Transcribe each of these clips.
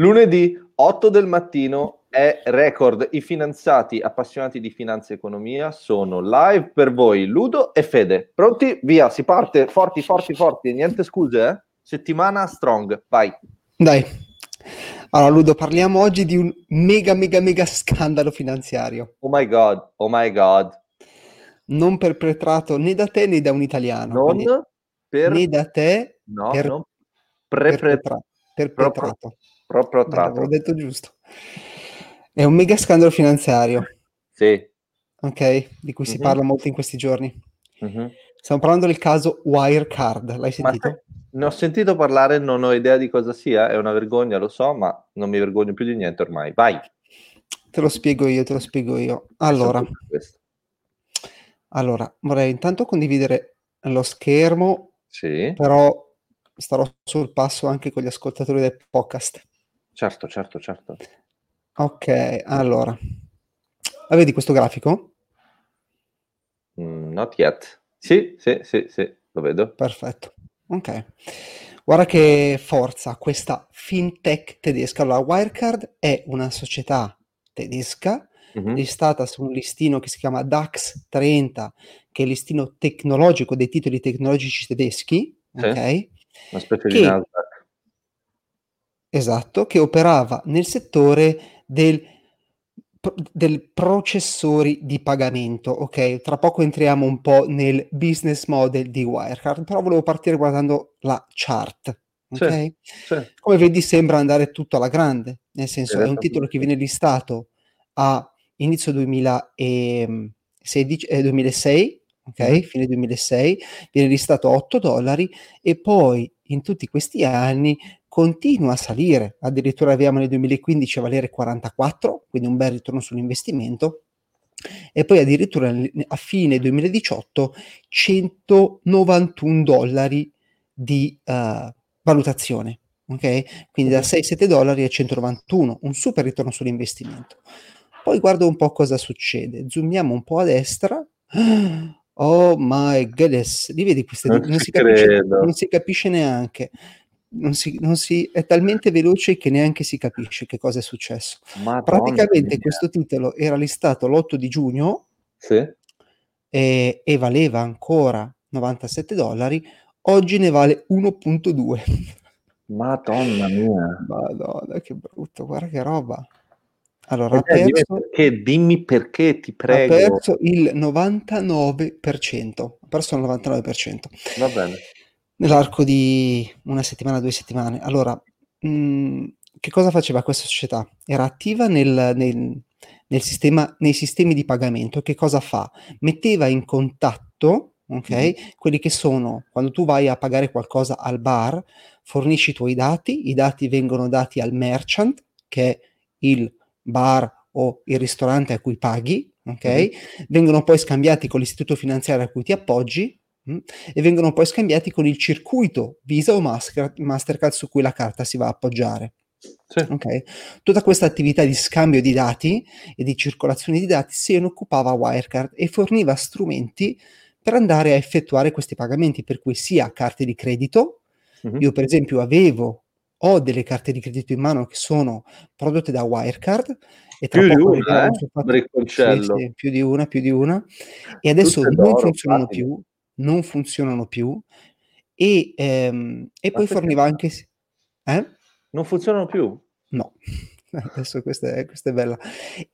Lunedì 8 del mattino è record. I finanziati appassionati di finanza e economia sono live per voi. Ludo e Fede. Pronti? Via, si parte. Forti, forti, forti. Niente scuse, eh? Settimana strong. Vai. Dai. Allora, Ludo, parliamo oggi di un mega, mega, mega scandalo finanziario. Oh my god, oh my god. Non perpetrato né da te né da un italiano. Non per... Né da te No, per- non pre- pre- perpetra- perpetrato. proprio Beh, tratto. L'avevo detto giusto. È un mega scandalo finanziario, Sì. ok? Di cui si Mhm. parla molto in questi giorni. Mhm. Stiamo parlando del caso Wirecard, l'hai Ma sentito? sai, ne ho sentito parlare, non ho idea di cosa sia, è una vergogna, lo so, ma non mi vergogno più di niente ormai. Vai. Te lo spiego io, te lo spiego io. Allora, allora, vorrei intanto condividere lo schermo, Sì, però starò sul passo anche con gli ascoltatori del podcast. Certo, certo, certo. Ok, allora. La vedi questo grafico? Mm, not yet. Sì, sì, sì, sì, lo vedo. Perfetto. Ok. Guarda che forza questa fintech tedesca. Allora, Wirecard è una società tedesca Mhm. listata su un listino che si chiama DAX 30, che è il listino tecnologico dei titoli tecnologici tedeschi, Sì. ok? Una specie Che- di. Esatto, che operava nel settore del, del processori di pagamento, ok? Tra poco entriamo un po' nel business model di Wirecard, però volevo partire guardando la chart, ok? Sì. Sì. Come vedi sembra andare tutto alla grande, nel senso è un titolo che viene listato a inizio 2016, eh, 2006, ok? Mhm. Fine 2006, viene listato a 8 dollari e poi in tutti questi anni continua a salire, addirittura arriviamo nel 2015 a valere 44, quindi un bel ritorno sull'investimento, e poi addirittura a fine 2018 191 dollari di eh, valutazione, ok? Quindi da Mhm. 6-7 dollari a 191, un super ritorno sull'investimento. Poi guardo un po' cosa succede, zoomiamo un po' a destra. Oh my goodness, li vedi queste Non non si capisce, non si capisce neanche. Non si, non si, è talmente veloce che neanche si capisce che cosa è successo. Madonna Praticamente mia. questo titolo era listato l'8 di giugno Sì. e, e valeva ancora 97 dollari, oggi ne vale 1.2. Madonna mia. Madonna, che brutto, guarda che roba. Allora, ha perso, perché, dimmi perché, ti ha prego. perso il 99%, ha perso il 99% Va bene. nell'arco di una settimana, due settimane. Allora, mh, che cosa faceva questa società? Era attiva nel, nel- nel sistema, nei sistemi di pagamento. Che cosa fa? Metteva in contatto, ok, Mhm. quelli che sono, quando tu vai a pagare qualcosa al bar, fornisci i tuoi dati, i dati vengono dati al merchant, che è il bar o il ristorante a cui paghi, ok? Mhm. Vengono poi scambiati con l'istituto finanziario a cui ti appoggi mh, e vengono poi scambiati con il circuito Visa o Master- Mastercard su cui la carta si va a appoggiare. Sì. ok? Tutta questa attività di scambio di dati e di circolazione di dati se ne occupava Wirecard e forniva strumenti per andare a effettuare questi pagamenti, per cui sia carte di credito, Mhm. io per esempio avevo, ho delle carte di credito in mano che sono prodotte da Wirecard e tra Più di poco una, arriviamo eh? fatto-. Sì, più di una, più di una, e adesso Tutte non funzionano platino. più, non funzionano più, e, ehm, e poi forniva anche... Eh? Non funzionano più? No, adesso questa è, questa è bella.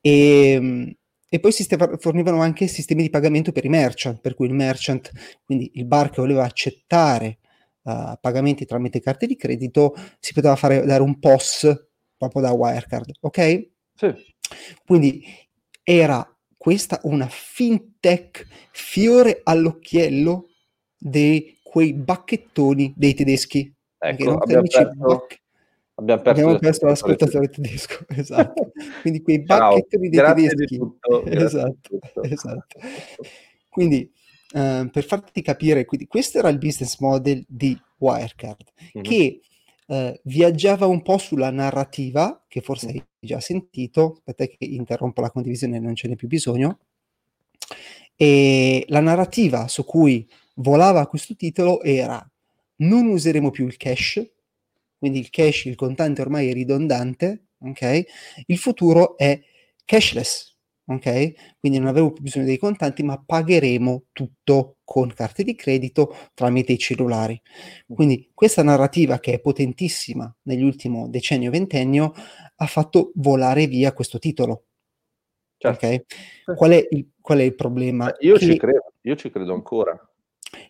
E, e poi sistema- fornivano anche sistemi di pagamento per i merchant, per cui il merchant, quindi il bar che voleva accettare uh, pagamenti tramite carte di credito, si poteva fare, dare un POS proprio da Wirecard, ok? Sì. Quindi era questa una fintech fiore all'occhiello di quei bacchettoni dei tedeschi. Ecco, abbiamo perso, bac- abbiamo perso, abbiamo perso l'ascoltatore tedesco, esatto. Quindi quei Ciao, bacchettoni dei grazie di tedeschi. tutto, di Esatto, tutto. esatto. Quindi, eh, per farti capire, quindi questo era il business model di Wirecard, Mhm. che eh, viaggiava un po' sulla narrativa, che forse hai già sentito, aspetta che interrompo la condivisione, non ce n'è più bisogno, e la narrativa su cui volava questo titolo era non useremo più il cash, quindi il cash, il contante ormai è ridondante, ok? Il futuro è cashless, ok? Quindi non avremo più bisogno dei contanti, ma pagheremo tutto con carte di credito tramite i cellulari. Quindi questa narrativa che è potentissima negli ultimi decennio ventennio ha fatto volare via questo titolo. Certo. Okay? Qual, è il, qual, è il, problema? Io che ci credo, io ci credo ancora.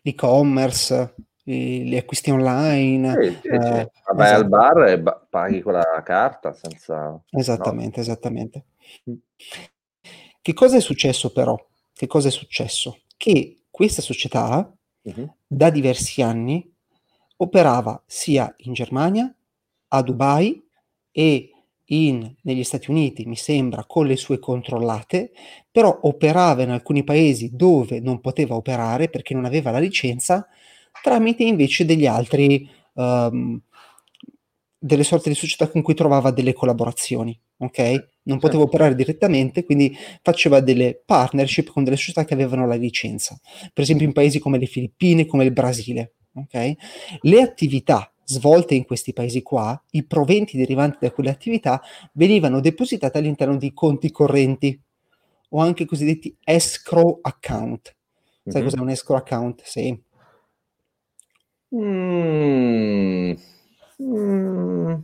L'e-commerce, gli acquisti online. Sì, sì, eh, sì. Vai esatto. al bar e ba- paghi con la carta senza... Esattamente, no. esattamente. Che cosa è successo però? Che cosa è successo? Che questa società uh-huh. da diversi anni operava sia in Germania, a Dubai e in, negli Stati Uniti, mi sembra, con le sue controllate, però operava in alcuni paesi dove non poteva operare perché non aveva la licenza, tramite invece degli altri, um, delle sorte di società con cui trovava delle collaborazioni ok? Non certo. operare direttamente, quindi faceva delle partnership con delle società che avevano la licenza, per esempio in paesi come le Filippine, come il Brasile, ok? Le attività svolte in questi paesi qua, i proventi derivanti da quelle attività venivano depositati all'interno di conti correnti o anche cosiddetti escrow account. Sai mm-hmm. cos'è un escrow account? Sì. Mm. Mm.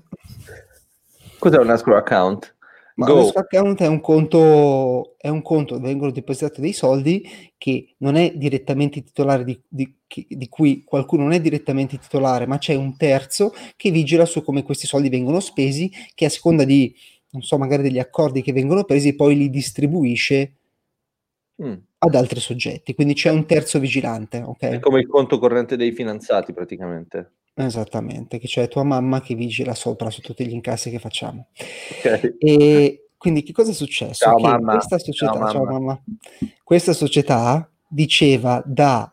Cos'è un escrow account? Ma Go. escrow account è un conto, è un conto dove vengono depositati dei soldi che non è direttamente titolare di, di, di, cui qualcuno non è direttamente titolare, ma c'è un terzo che vigila su come questi soldi vengono spesi, che a seconda di, non so, magari degli accordi che vengono presi, poi li distribuisce mm. ad altri soggetti. Quindi c'è un terzo vigilante. Okay? È come il conto corrente dei finanziati praticamente. Esattamente, che c'è tua mamma che vigila sopra su tutti gli incassi che facciamo. Okay. E quindi che cosa è successo? Ciao, mamma. Questa società, ciao, ciao, mamma. questa società diceva da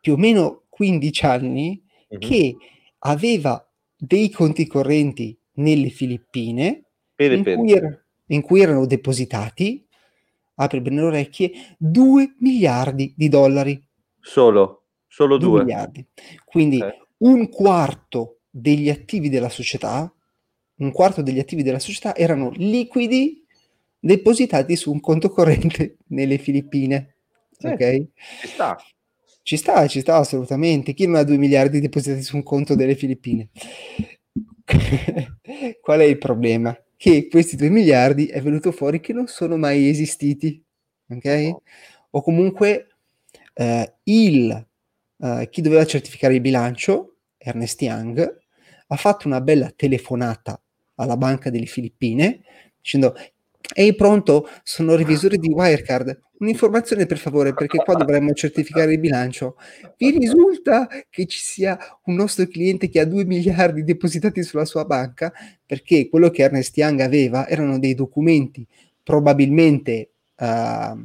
più o meno 15 anni uh-huh. che aveva dei conti correnti nelle Filippine pere, in, pere. Cui era, in, Cui erano depositati, apri bene le orecchie, 2 miliardi di dollari. Solo? Solo 2 miliardi. Quindi okay un quarto degli attivi della società, un quarto degli attivi della società erano liquidi depositati su un conto corrente nelle Filippine. Sì, ok? Ci sta. Ci sta, ci sta assolutamente. Chi non ha 2 miliardi depositati su un conto delle Filippine? Qual è il problema? Che questi 2 miliardi è venuto fuori che non sono mai esistiti. Ok? No. O comunque eh, il uh, chi doveva certificare il bilancio, Ernest Young, ha fatto una bella telefonata alla Banca delle Filippine dicendo Ehi pronto, sono revisore di Wirecard. Un'informazione per favore, perché qua dovremmo certificare il bilancio. Vi risulta che ci sia un nostro cliente che ha 2 miliardi depositati sulla sua banca? Perché quello che Ernest Young aveva erano dei documenti probabilmente uh,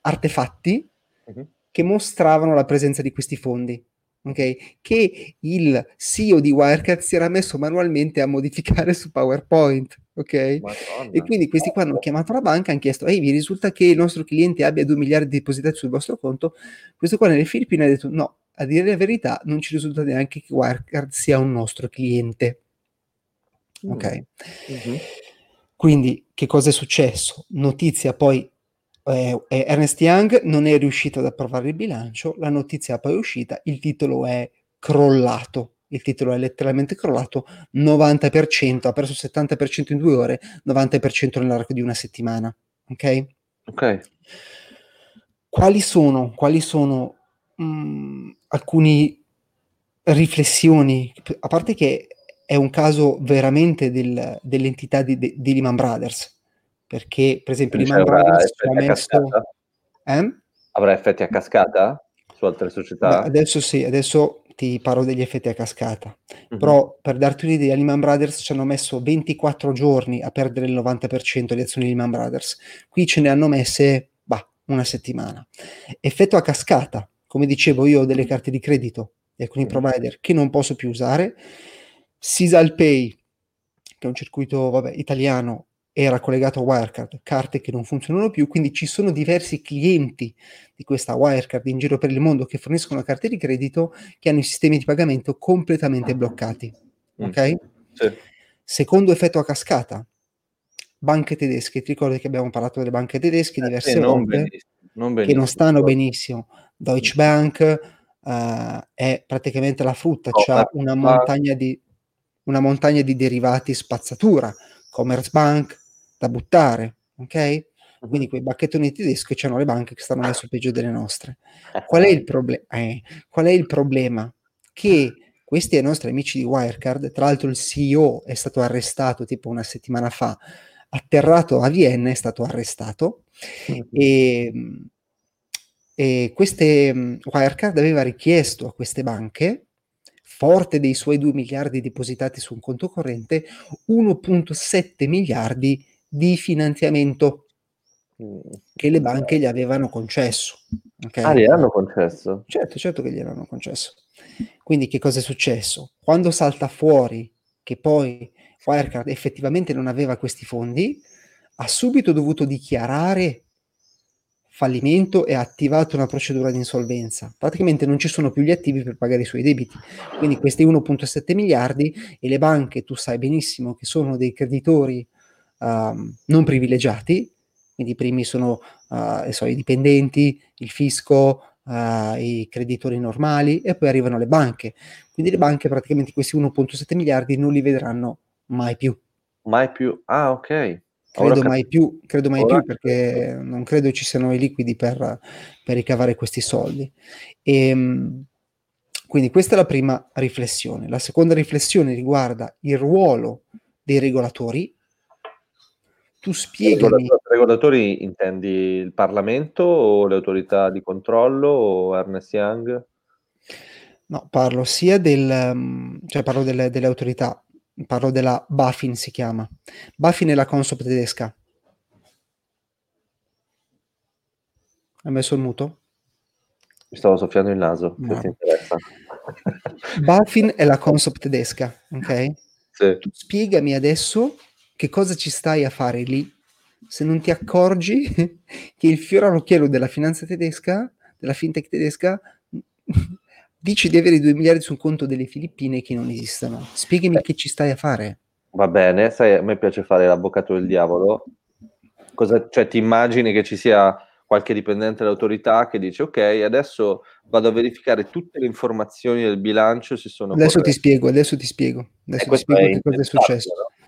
artefatti uh-huh che mostravano la presenza di questi fondi. Okay? Che il CEO di Wirecard si era messo manualmente a modificare su PowerPoint. Ok? E quindi questi qua hanno chiamato la banca e hanno chiesto: Ehi, vi risulta che il nostro cliente abbia 2 miliardi depositati sul vostro conto? Questo qua nelle Filippine ha detto: No, a dire la verità, non ci risulta neanche che Wirecard sia un nostro cliente. Ok? Mm-hmm. Quindi, che cosa è successo? Notizia poi eh, Ernest Young non è riuscito ad approvare il bilancio, la notizia poi è uscita, il titolo è crollato, il titolo è letteralmente crollato, 90%, ha perso 70% in due ore, 90% nell'arco di una settimana. Ok? Ok. Quali sono, quali sono mh, mm, alcune riflessioni, a parte che è un caso veramente del, dell'entità di, di Lehman Brothers, perché per esempio Lehman Brothers ha messo... Eh? Avrà effetti a cascata su altre società? Adesso sì, adesso ti parlo degli effetti a cascata, mm-hmm. però per darti un'idea, Lehman Brothers ci hanno messo 24 giorni a perdere il 90% di azioni Lehman Brothers, qui ce ne hanno messe bah, una settimana. Effetto a cascata, come dicevo io ho delle carte di credito di alcuni mm-hmm. provider che non posso più usare, Sisal Pay, che è un circuito vabbè, italiano, era collegato a Wirecard, carte che non funzionano più, quindi ci sono diversi clienti di questa Wirecard in giro per il mondo che forniscono carte di credito che hanno i sistemi di pagamento completamente bloccati. Mm. Ok? Sì. Secondo effetto a cascata, banche tedesche, ti ricordi che abbiamo parlato delle banche tedesche eh, diverse eh, volte, non non che non stanno benissimo. Deutsche Bank uh, è praticamente la frutta, oh, c'ha una montagna, di, una montagna di derivati spazzatura, Commerzbank da buttare, ok? Quindi quei bacchettoni tedeschi hanno le banche che stanno adesso peggio delle nostre. Qual è il, proble- eh, qual è il problema? Che questi ai nostri amici di Wirecard, tra l'altro il CEO è stato arrestato tipo una settimana fa, atterrato a Vienna, è stato arrestato mm-hmm. e, e queste Wirecard aveva richiesto a queste banche forte dei suoi 2 miliardi depositati su un conto corrente, 1.7 miliardi di finanziamento che le banche gli avevano concesso. Okay? Ah, gli hanno concesso? Certo, certo che gli hanno concesso. Quindi che cosa è successo? Quando salta fuori che poi Wirecard effettivamente non aveva questi fondi, ha subito dovuto dichiarare fallimento e ha attivato una procedura di insolvenza. Praticamente non ci sono più gli attivi per pagare i suoi debiti. Quindi questi 1.7 miliardi e le banche, tu sai benissimo che sono dei creditori um, non privilegiati, quindi i primi sono uh, so, i dipendenti, il fisco, uh, i creditori normali e poi arrivano le banche. Quindi le banche praticamente questi 1.7 miliardi non li vedranno mai più. Mai più? Ah, ok. Credo mai più, credo mai più perché non credo ci siano i liquidi per, per ricavare questi soldi. E, ehm, quindi questa è la prima riflessione. La seconda riflessione riguarda il ruolo dei regolatori tu spiegami. Regolatori intendi il Parlamento o le autorità di controllo o Ernest Young? No, parlo sia del, mm, cioè parlo delle, delle autorità, parlo della Bafin si chiama. Bafin è la Consop tedesca. Hai messo il muto? Mi stavo soffiando il naso, no. interessa. Bafin è la Consop tedesca, ok? Sì. Tu spiegami adesso che cosa ci stai a fare lì se non ti accorgi che il fiore all'occhiello della finanza tedesca, della fintech tedesca, dici di avere 2 miliardi sul conto delle Filippine che non esistono. Spiegami che ci stai a fare. Va bene, sai, a me piace fare l'avvocato del diavolo. Cosa, cioè, ti immagini che ci sia qualche dipendente dell'autorità che dice ok, adesso vado a verificare tutte le informazioni del bilancio se sono Adesso corrette. ti spiego, adesso ti spiego. Adesso ti spiego che cosa è successo. No?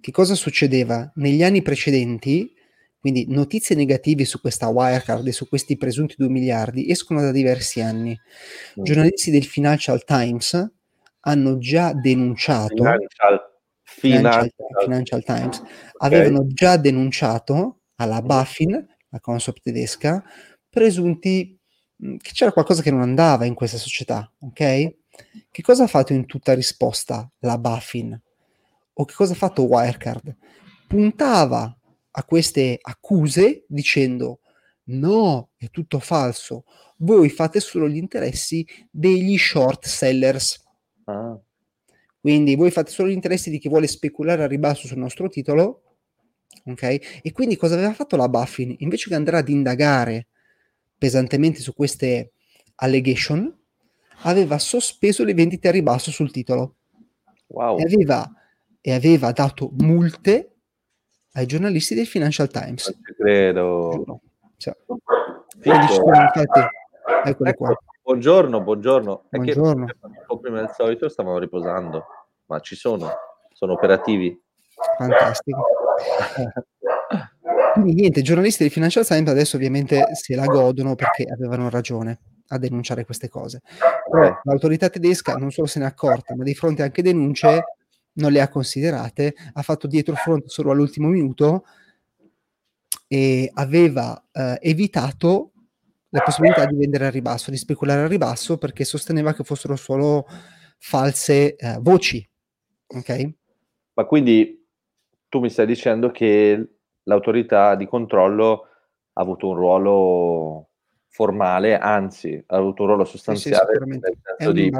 Che cosa succedeva? Negli anni precedenti, quindi notizie negative su questa Wirecard e su questi presunti 2 miliardi escono da diversi anni. Mm. Giornalisti del Financial Times hanno già denunciato Financial, Financial, Financial Times okay. avevano già denunciato alla. Buffin, la Consop tedesca, presunti mm, che c'era qualcosa che non andava in questa società, ok? Che cosa ha fatto in tutta risposta la Buffin? O che cosa ha fatto Wirecard? Puntava a queste accuse dicendo no, è tutto falso, voi fate solo gli interessi degli short sellers. Ah. Quindi voi fate solo gli interessi di chi vuole speculare a ribasso sul nostro titolo. Ok? E quindi cosa aveva fatto la Buffin? Invece che andare ad indagare pesantemente su queste allegation, aveva sospeso le vendite a ribasso sul titolo. Wow. E aveva e aveva dato multe ai giornalisti del Financial Times. Non ci credo. Cioè, infatti, eccole ecco, qua. Buongiorno, buongiorno. Buongiorno. un po' prima del solito stavano riposando, ma ci sono, sono operativi. Fantastico. Quindi niente, i giornalisti del Financial Times adesso ovviamente se la godono perché avevano ragione a denunciare queste cose. Però l'autorità tedesca non solo se ne è accorta, ma di fronte anche denunce non le ha considerate, ha fatto dietro front solo all'ultimo minuto e aveva eh, evitato la possibilità di vendere a ribasso, di speculare a ribasso perché sosteneva che fossero solo false eh, voci. Ok? Ma quindi tu mi stai dicendo che l'autorità di controllo ha avuto un ruolo formale, anzi, ha avuto un ruolo sostanziale sì, sì, nel senso di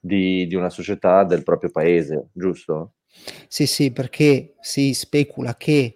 di, di una società del proprio paese, giusto? Sì, sì, perché si specula che,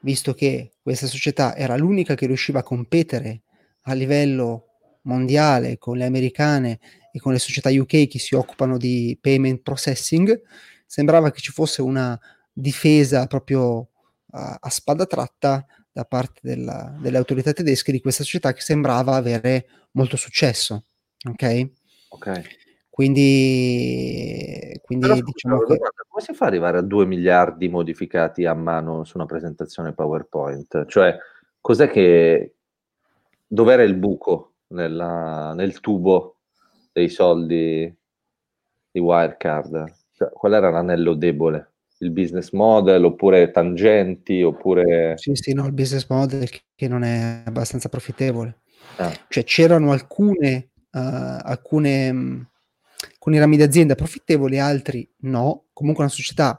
visto che questa società era l'unica che riusciva a competere a livello mondiale con le americane e con le società UK che si occupano di payment processing, sembrava che ci fosse una difesa proprio a, a spada tratta da parte della, delle autorità tedesche di questa società che sembrava avere molto successo. Ok? Ok. Quindi, quindi Però diciamo che domanda, come si fa ad arrivare a 2 miliardi modificati a mano su una presentazione PowerPoint? Cioè, cos'è che... Dov'era il buco nella- nel tubo dei soldi di Wirecard? Cioè, qual era l'anello debole? Il business model oppure tangenti oppure... sì, sì, no, il business model che- che non è abbastanza profittevole. Ah, Cioè c'erano alcune, uh, alcune, mh, alcuni rami d'azienda profittevoli, altri no. Comunque una società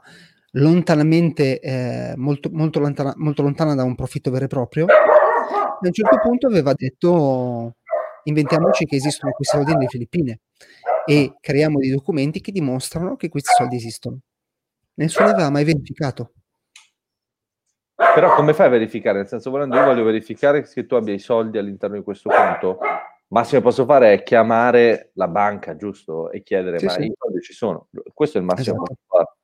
lontanamente, eh, molto, molto, lontana, molto lontana da un profitto vero e proprio. A un certo punto aveva detto inventiamoci che esistono questi soldi nelle Filippine e creiamo dei documenti che dimostrano che questi soldi esistono. Nessuno aveva mai verificato. Però come fai a verificare? Nel senso, volendo, io voglio verificare che tu abbia i soldi all'interno di questo conto. Massimo che posso fare è chiamare la banca, giusto? E chiedere, Sì, ma sì. i soldi ci sono. Questo è il massimo Esatto. che posso fare.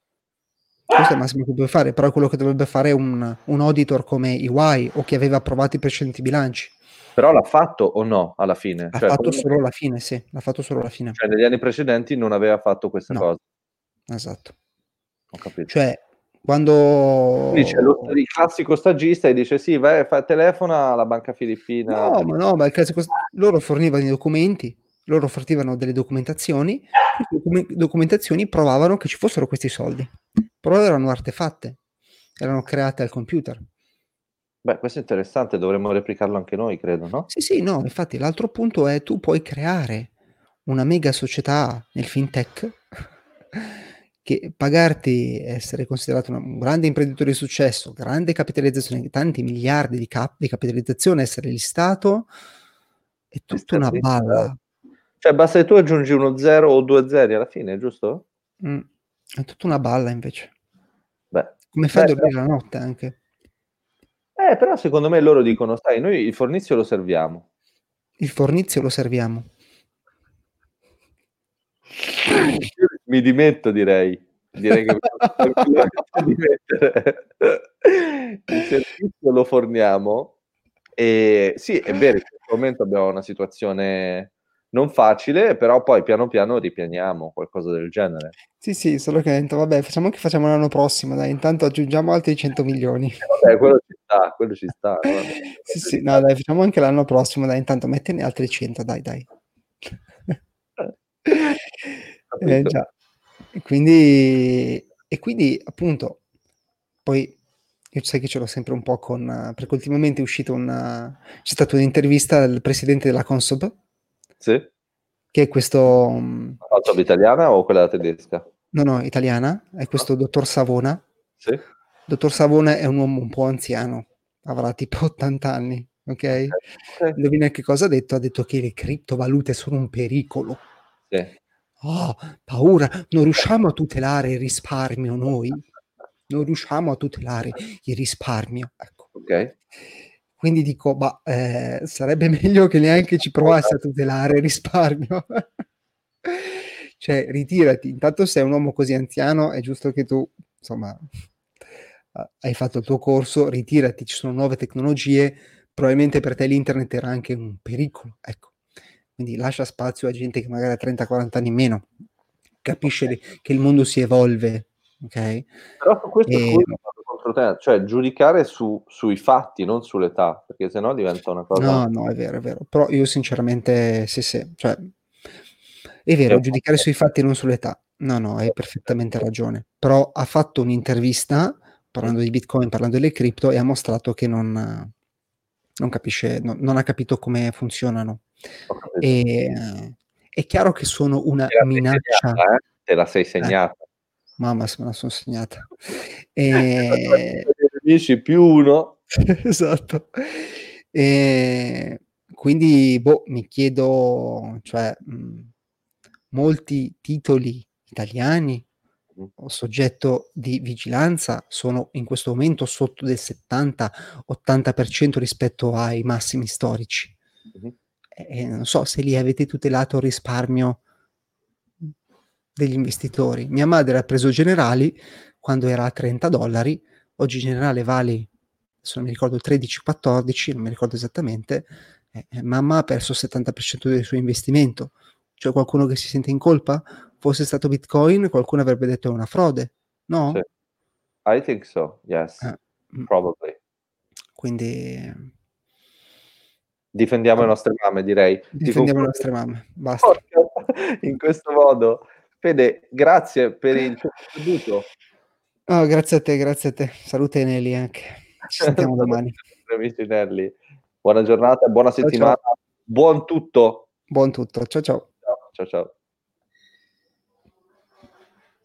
Questo è il massimo che puoi fare, però quello che dovrebbe fare un, un auditor come EY o che aveva approvato i precedenti bilanci. Però l'ha fatto o no alla fine? L'ha Cioè, fatto come- solo alla fine, sì, l'ha fatto solo alla fine. cioè, negli anni precedenti non aveva fatto questa No. cosa. Esatto. Ho capito. Cioè, quando... C'è lo- il classico stagista e dice sì, vai, fa, telefona alla banca filippina. No, ma no, ma il classico... loro fornivano i documenti, loro fornivano delle documentazioni, docume- documentazioni provavano che ci fossero questi soldi, però erano artefatte, erano create al computer. Beh, questo è interessante, dovremmo replicarlo anche noi, credo, no? Sì, sì, no, infatti l'altro punto è tu puoi creare una mega società nel fintech che pagarti essere considerato un grande imprenditore di successo, grande capitalizzazione, tanti miliardi di, cap- di capitalizzazione, essere listato, è tutta una balla. Cioè, basta che tu aggiungi uno 0 o due zeri alla fine, giusto? Mm, è tutta una balla invece. Beh, Come fai a Beh, dormire la notte anche? eh, però secondo me loro dicono, sai, noi il fornizio lo serviamo. Il fornizio lo serviamo. Mi dimetto, direi. Direi che. Il servizio lo forniamo e sì, è vero, in questo momento abbiamo una situazione non facile, però poi piano piano ripianiamo qualcosa del genere. Sì, sì, solo che detto, vabbè, facciamo che facciamo l'anno prossimo, dai, intanto aggiungiamo altri 100 milioni. Eh, vabbè, quello ci sta, quello ci sta. vabbè. Sì, sì, no, dai, facciamo anche l'anno prossimo, dai, intanto mettene altri 100, dai, dai. Eh, già. E quindi, e quindi, appunto, poi io sai che ce l'ho sempre un po' con, perché ultimamente è uscito una, c'è stata un'intervista al presidente della Consob, Sì? Che è questo, mm, fatto l'italiana o quella tedesca? no, no, italiana, è questo dottor Savona. Sì? Dottor Savona è un uomo un po' anziano, avrà tipo 80 anni, ok? Ok. Indovina che cosa ha detto? Ha detto che le criptovalute sono un pericolo. Sì. Oh, paura, non riusciamo a tutelare il risparmio noi, non riusciamo a tutelare il risparmio. Ecco. Ok. Quindi dico, ma eh, sarebbe meglio che neanche ci provassi a tutelare il risparmio. cioè, ritirati. Intanto sei un uomo così anziano, è giusto che tu, insomma, eh, hai fatto il tuo corso, ritirati, ci sono nuove tecnologie, probabilmente per te l'internet era anche un pericolo, ecco. Quindi lascia spazio a gente che magari ha 30-40 anni in meno, capisce Ok. le- che il mondo si evolve, ok? Però questo E- contro te, cioè giudicare su- sui fatti, non sull'età, perché sennò diventa una cosa... No, no, è vero, è vero. Però io sinceramente, sì, sì, cioè, è vero, È- giudicare sui fatti e non sull'età. No, no, hai perfettamente ragione. Però ha fatto un'intervista parlando di Bitcoin, parlando delle cripto e ha mostrato che non, non capisce, non, non ha capito come funzionano. E eh, è chiaro che sono una Te minaccia. segnata, eh? Te la sei segnata. Mamma, se me la sono segnata. E... Amici più uno. esatto. E quindi, boh, mi chiedo, cioè, mh, molti titoli italiani soggetto di vigilanza sono in questo momento sotto del 70-80% rispetto ai massimi storici. Mhm. eh, non so se lì avete tutelato il risparmio degli investitori. Mia madre ha preso Generali quando era a 30 dollari, oggi Generale vale, adesso non mi ricordo, 13-14, non mi ricordo esattamente, eh, mamma ha perso il 70% del suo investimento. C'è qualcuno che si sente in colpa? Fosse stato Bitcoin, qualcuno avrebbe detto è una frode, no? Sì. I think so, yes, mm. probably. Quindi... Difendiamo le nostre mamme, direi. Difendiamo le nostre mamme, basta. In questo modo Fede, grazie per il tuo contributo. Oh, grazie a te, grazie a te. Salute Nelly anche. Ci sentiamo domani. Amici Nelly. Buona giornata, buona settimana. Ciao, ciao. Buon tutto. Buon tutto. Ciao ciao. Ciao ciao. ciao.